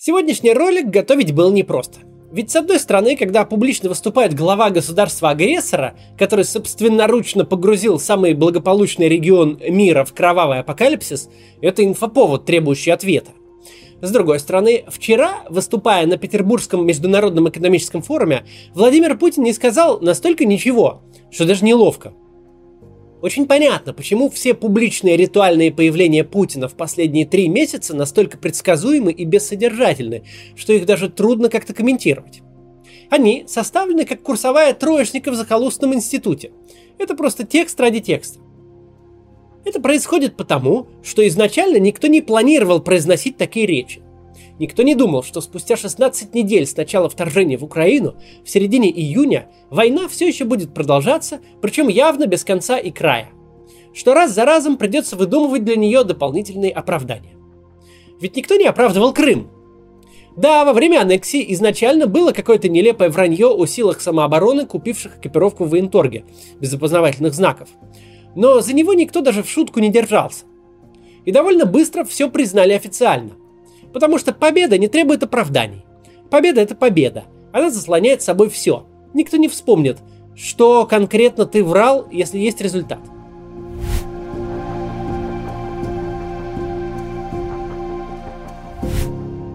Сегодняшний ролик готовить было непросто. Ведь с одной стороны, когда публично выступает глава государства-агрессора, который собственноручно погрузил самый благополучный регион мира в кровавый апокалипсис, это инфоповод, требующий ответа. С другой стороны, вчера, выступая на Петербургском международном экономическом форуме, Владимир Путин не сказал настолько ничего, что даже неловко. Очень понятно, почему все публичные ритуальные появления Путина в последние три месяца настолько предсказуемы и бессодержательны, что их даже трудно как-то комментировать. Они составлены как курсовая троечника в захолустном институте. Это просто текст ради текста. Это происходит потому, что изначально никто не планировал произносить такие речи. Никто не думал, что спустя 16 недель с начала вторжения в Украину, в середине июня, война все еще будет продолжаться, причем явно без конца и края. Что раз за разом придется выдумывать для нее дополнительные оправдания. Ведь никто не оправдывал Крым. Да, во время аннексии изначально было какое-то нелепое вранье о силах самообороны, купивших экипировку в военторге, без опознавательных знаков. Но за него никто даже в шутку не держался. И довольно быстро все признали официально – Потому что победа не требует оправданий. Победа это победа. Она заслоняет собой все. Никто не вспомнит, что конкретно ты врал, если есть результат.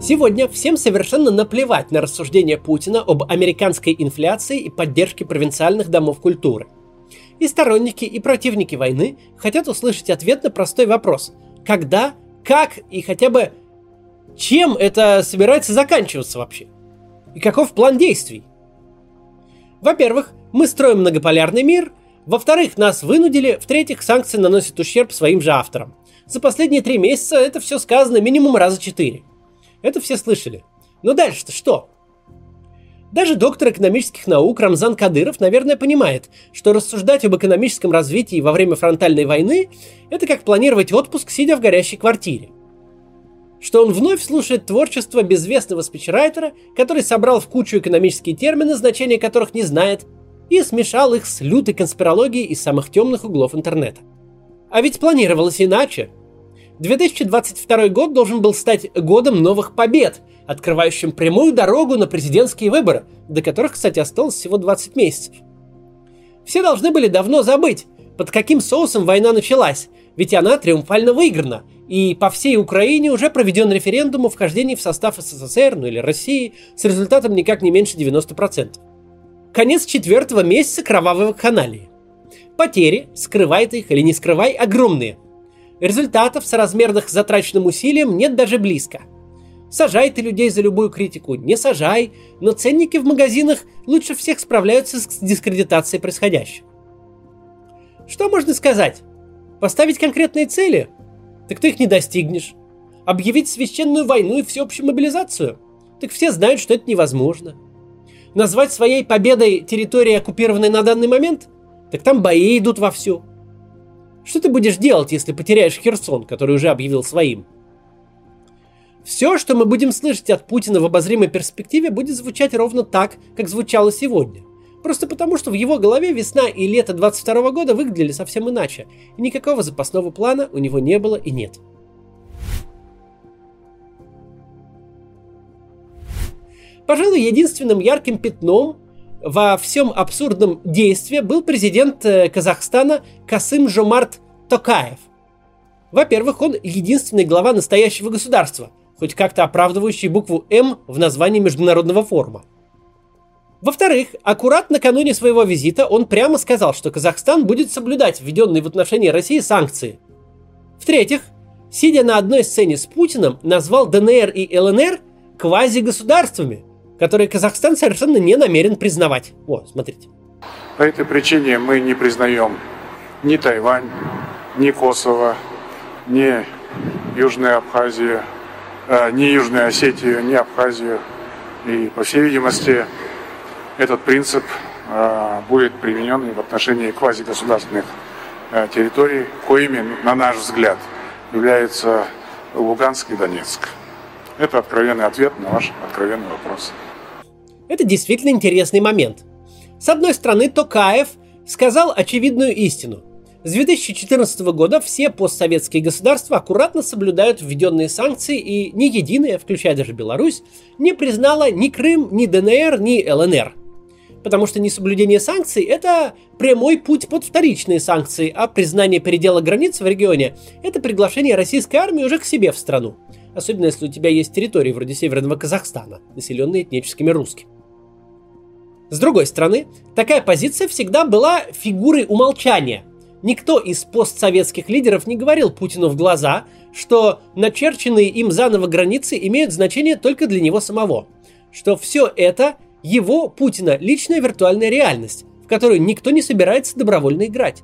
Сегодня всем совершенно наплевать на рассуждения Путина об американской инфляции и поддержке провинциальных домов культуры. И сторонники, и противники войны хотят услышать ответ на простой вопрос. Когда, как и хотя бы чем это собирается заканчиваться вообще? И каков план действий? Во-первых, мы строим многополярный мир. Во-вторых, нас вынудили. В-третьих, санкции наносят ущерб своим же авторам. За последние три месяца это все сказано минимум раза четыре. Это все слышали. Но дальше-то что? Даже доктор экономических наук Рамзан Кадыров, наверное, понимает, что рассуждать об экономическом развитии во время фронтальной войны – это как планировать отпуск, сидя в горящей квартире – что он вновь слушает творчество безвестного спичрайтера, который собрал в кучу экономические термины, значения которых не знает, и смешал их с лютой конспирологией из самых темных углов интернета. А ведь планировалось иначе. 2022 год должен был стать годом новых побед, открывающим прямую дорогу на президентские выборы, до которых, кстати, осталось всего 20 месяцев. Все должны были давно забыть, под каким соусом война началась, ведь она триумфально выиграна, и по всей Украине уже проведен референдум о вхождении в состав СССР, ну или России, с результатом никак не меньше 90%. Конец четвертого месяца кровавого каналии. Потери, скрывай ты их или не скрывай, огромные. Результатов соразмерных затраченным усилиям нет даже близко. Сажай ты людей за любую критику, не сажай, но ценники в магазинах лучше всех справляются с дискредитацией происходящего. Что можно сказать? Поставить конкретные цели? Так ты их не достигнешь. Объявить священную войну и всеобщую мобилизацию? Так все знают, что это невозможно. Назвать своей победой территории, оккупированной на данный момент? Так там бои идут вовсю. Что ты будешь делать, если потеряешь Херсон, который уже объявил своим? Все, что мы будем слышать от Путина в обозримой перспективе, будет звучать ровно так, как звучало сегодня – Просто потому, что в его голове весна и лето 22 года выглядели совсем иначе, и никакого запасного плана у него не было и нет. Пожалуй, единственным ярким пятном во всем абсурдном действии был президент э, Казахстана Касым Жомарт Токаев. Во-первых, он единственный глава настоящего государства, хоть как-то оправдывающий букву «М» в названии международного форума. Во-вторых, аккурат накануне своего визита он прямо сказал, что Казахстан будет соблюдать введенные в отношении России санкции. В-третьих, сидя на одной сцене с Путиным, назвал ДНР и ЛНР квазигосударствами, которые Казахстан совершенно не намерен признавать. Вот, смотрите. По этой причине мы не признаем ни Тайвань, ни Косово, ни Южную Абхазию, э, ни Южную Осетию, ни Абхазию. И, по всей видимости, этот принцип э, будет применен и в отношении квазигосударственных э, территорий, коими, на наш взгляд, являются Луганск и Донецк. Это откровенный ответ на ваш откровенный вопрос. Это действительно интересный момент. С одной стороны, Токаев сказал очевидную истину. С 2014 года все постсоветские государства аккуратно соблюдают введенные санкции, и ни единая, включая даже Беларусь, не признала ни Крым, ни ДНР, ни ЛНР. Потому что несоблюдение санкций – это прямой путь под вторичные санкции, а признание передела границ в регионе – это приглашение российской армии уже к себе в страну. Особенно если у тебя есть территории вроде Северного Казахстана, населенные этническими русскими. С другой стороны, такая позиция всегда была фигурой умолчания – Никто из постсоветских лидеров не говорил Путину в глаза, что начерченные им заново границы имеют значение только для него самого. Что все это его, Путина, личная виртуальная реальность, в которую никто не собирается добровольно играть.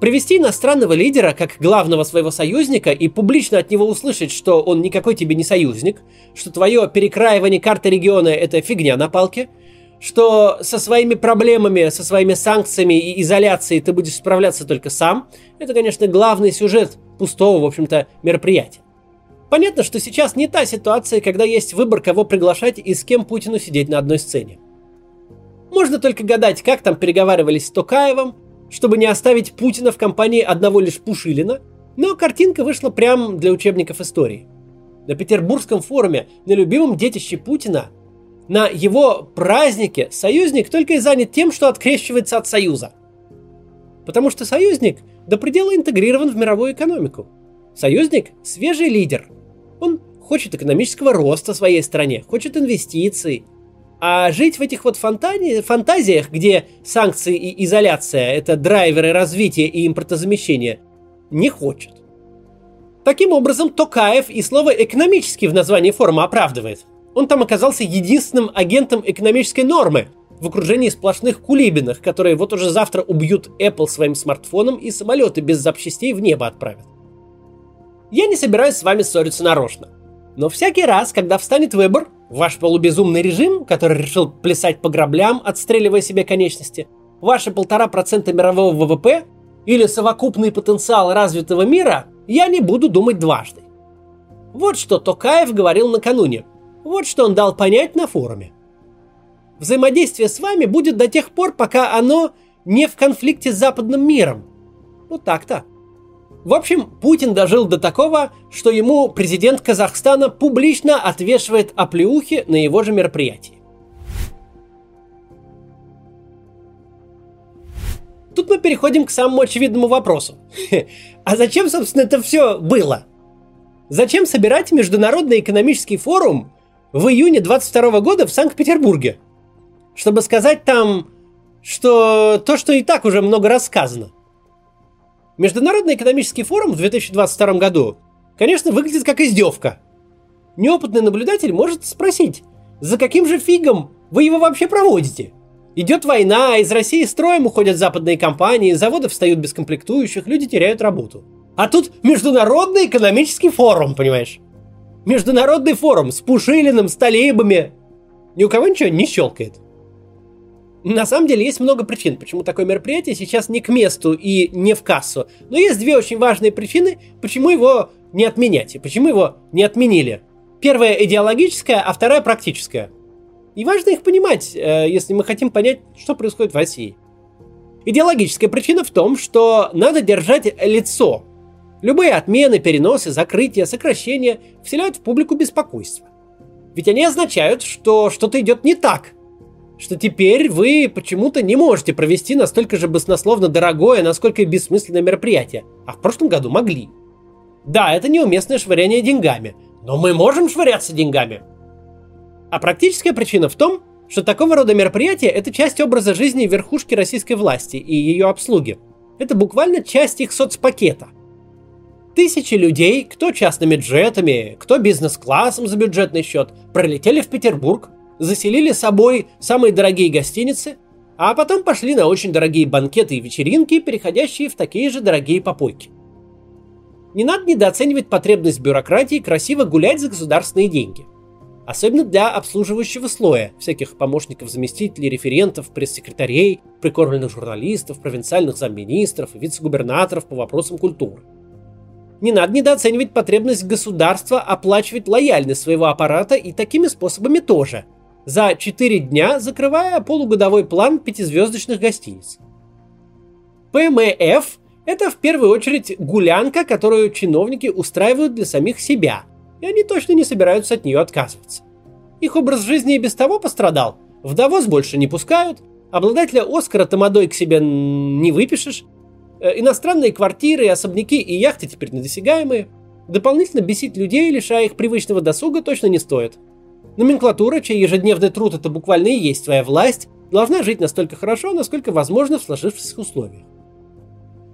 Привести иностранного лидера как главного своего союзника и публично от него услышать, что он никакой тебе не союзник, что твое перекраивание карты региона – это фигня на палке – что со своими проблемами, со своими санкциями и изоляцией ты будешь справляться только сам, это, конечно, главный сюжет пустого, в общем-то, мероприятия. Понятно, что сейчас не та ситуация, когда есть выбор, кого приглашать и с кем Путину сидеть на одной сцене. Можно только гадать, как там переговаривались с Токаевым, чтобы не оставить Путина в компании одного лишь Пушилина, но картинка вышла прямо для учебников истории. На Петербургском форуме на любимом детище Путина на его празднике союзник только и занят тем, что открещивается от союза. Потому что союзник до предела интегрирован в мировую экономику. Союзник – свежий лидер. Он хочет экономического роста в своей стране, хочет инвестиций. А жить в этих вот фантази- фантазиях, где санкции и изоляция – это драйверы развития и импортозамещения, не хочет. Таким образом, Токаев и слово «экономический» в названии форума оправдывает – он там оказался единственным агентом экономической нормы в окружении сплошных кулибинах, которые вот уже завтра убьют Apple своим смартфоном и самолеты без запчастей в небо отправят. Я не собираюсь с вами ссориться нарочно. Но всякий раз, когда встанет выбор, ваш полубезумный режим, который решил плясать по граблям, отстреливая себе конечности, ваши полтора процента мирового ВВП или совокупный потенциал развитого мира, я не буду думать дважды. Вот что Токаев говорил накануне – вот что он дал понять на форуме. Взаимодействие с вами будет до тех пор, пока оно не в конфликте с западным миром. Вот так-то. В общем, Путин дожил до такого, что ему президент Казахстана публично отвешивает оплеухи на его же мероприятии. Тут мы переходим к самому очевидному вопросу. А зачем, собственно, это все было? Зачем собирать Международный экономический форум в июне 22 года в Санкт-Петербурге, чтобы сказать там, что то, что и так уже много рассказано. Международный экономический форум в 2022 году, конечно, выглядит как издевка. Неопытный наблюдатель может спросить, за каким же фигом вы его вообще проводите? Идет война, из России строем уходят западные компании, заводы встают без комплектующих, люди теряют работу. А тут Международный экономический форум, понимаешь? Международный форум с Пушилиным, с Талибами. Ни у кого ничего не щелкает. На самом деле есть много причин, почему такое мероприятие сейчас не к месту и не в кассу. Но есть две очень важные причины, почему его не отменять и почему его не отменили. Первая идеологическая, а вторая практическая. И важно их понимать, э, если мы хотим понять, что происходит в России. Идеологическая причина в том, что надо держать лицо Любые отмены, переносы, закрытия, сокращения вселяют в публику беспокойство. Ведь они означают, что что-то идет не так. Что теперь вы почему-то не можете провести настолько же баснословно дорогое, насколько и бессмысленное мероприятие. А в прошлом году могли. Да, это неуместное швыряние деньгами. Но мы можем швыряться деньгами. А практическая причина в том, что такого рода мероприятия – это часть образа жизни верхушки российской власти и ее обслуги. Это буквально часть их соцпакета. Тысячи людей, кто частными джетами, кто бизнес-классом за бюджетный счет, пролетели в Петербург, заселили собой самые дорогие гостиницы, а потом пошли на очень дорогие банкеты и вечеринки, переходящие в такие же дорогие попойки. Не надо недооценивать потребность бюрократии красиво гулять за государственные деньги. Особенно для обслуживающего слоя, всяких помощников заместителей, референтов, пресс-секретарей, прикормленных журналистов, провинциальных замминистров и вице-губернаторов по вопросам культуры – не надо недооценивать потребность государства оплачивать лояльность своего аппарата и такими способами тоже. За 4 дня закрывая полугодовой план пятизвездочных гостиниц. ПМФ – Это в первую очередь гулянка, которую чиновники устраивают для самих себя, и они точно не собираются от нее отказываться. Их образ жизни и без того пострадал. В Давос больше не пускают, обладателя Оскара тамадой к себе не выпишешь, э, иностранные квартиры, особняки и яхты теперь недосягаемые. Дополнительно бесить людей, лишая их привычного досуга, точно не стоит. Номенклатура, чей ежедневный труд это буквально и есть твоя власть, должна жить настолько хорошо, насколько возможно в сложившихся условиях.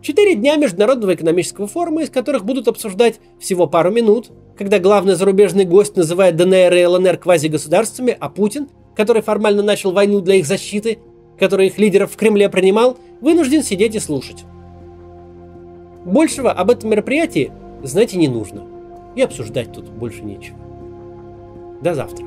Четыре дня Международного экономического форума, из которых будут обсуждать всего пару минут, когда главный зарубежный гость называет ДНР и ЛНР квазигосударствами, а Путин, который формально начал войну для их защиты, который их лидеров в Кремле принимал, вынужден сидеть и слушать. Большего об этом мероприятии знать и не нужно. И обсуждать тут больше нечего. До завтра.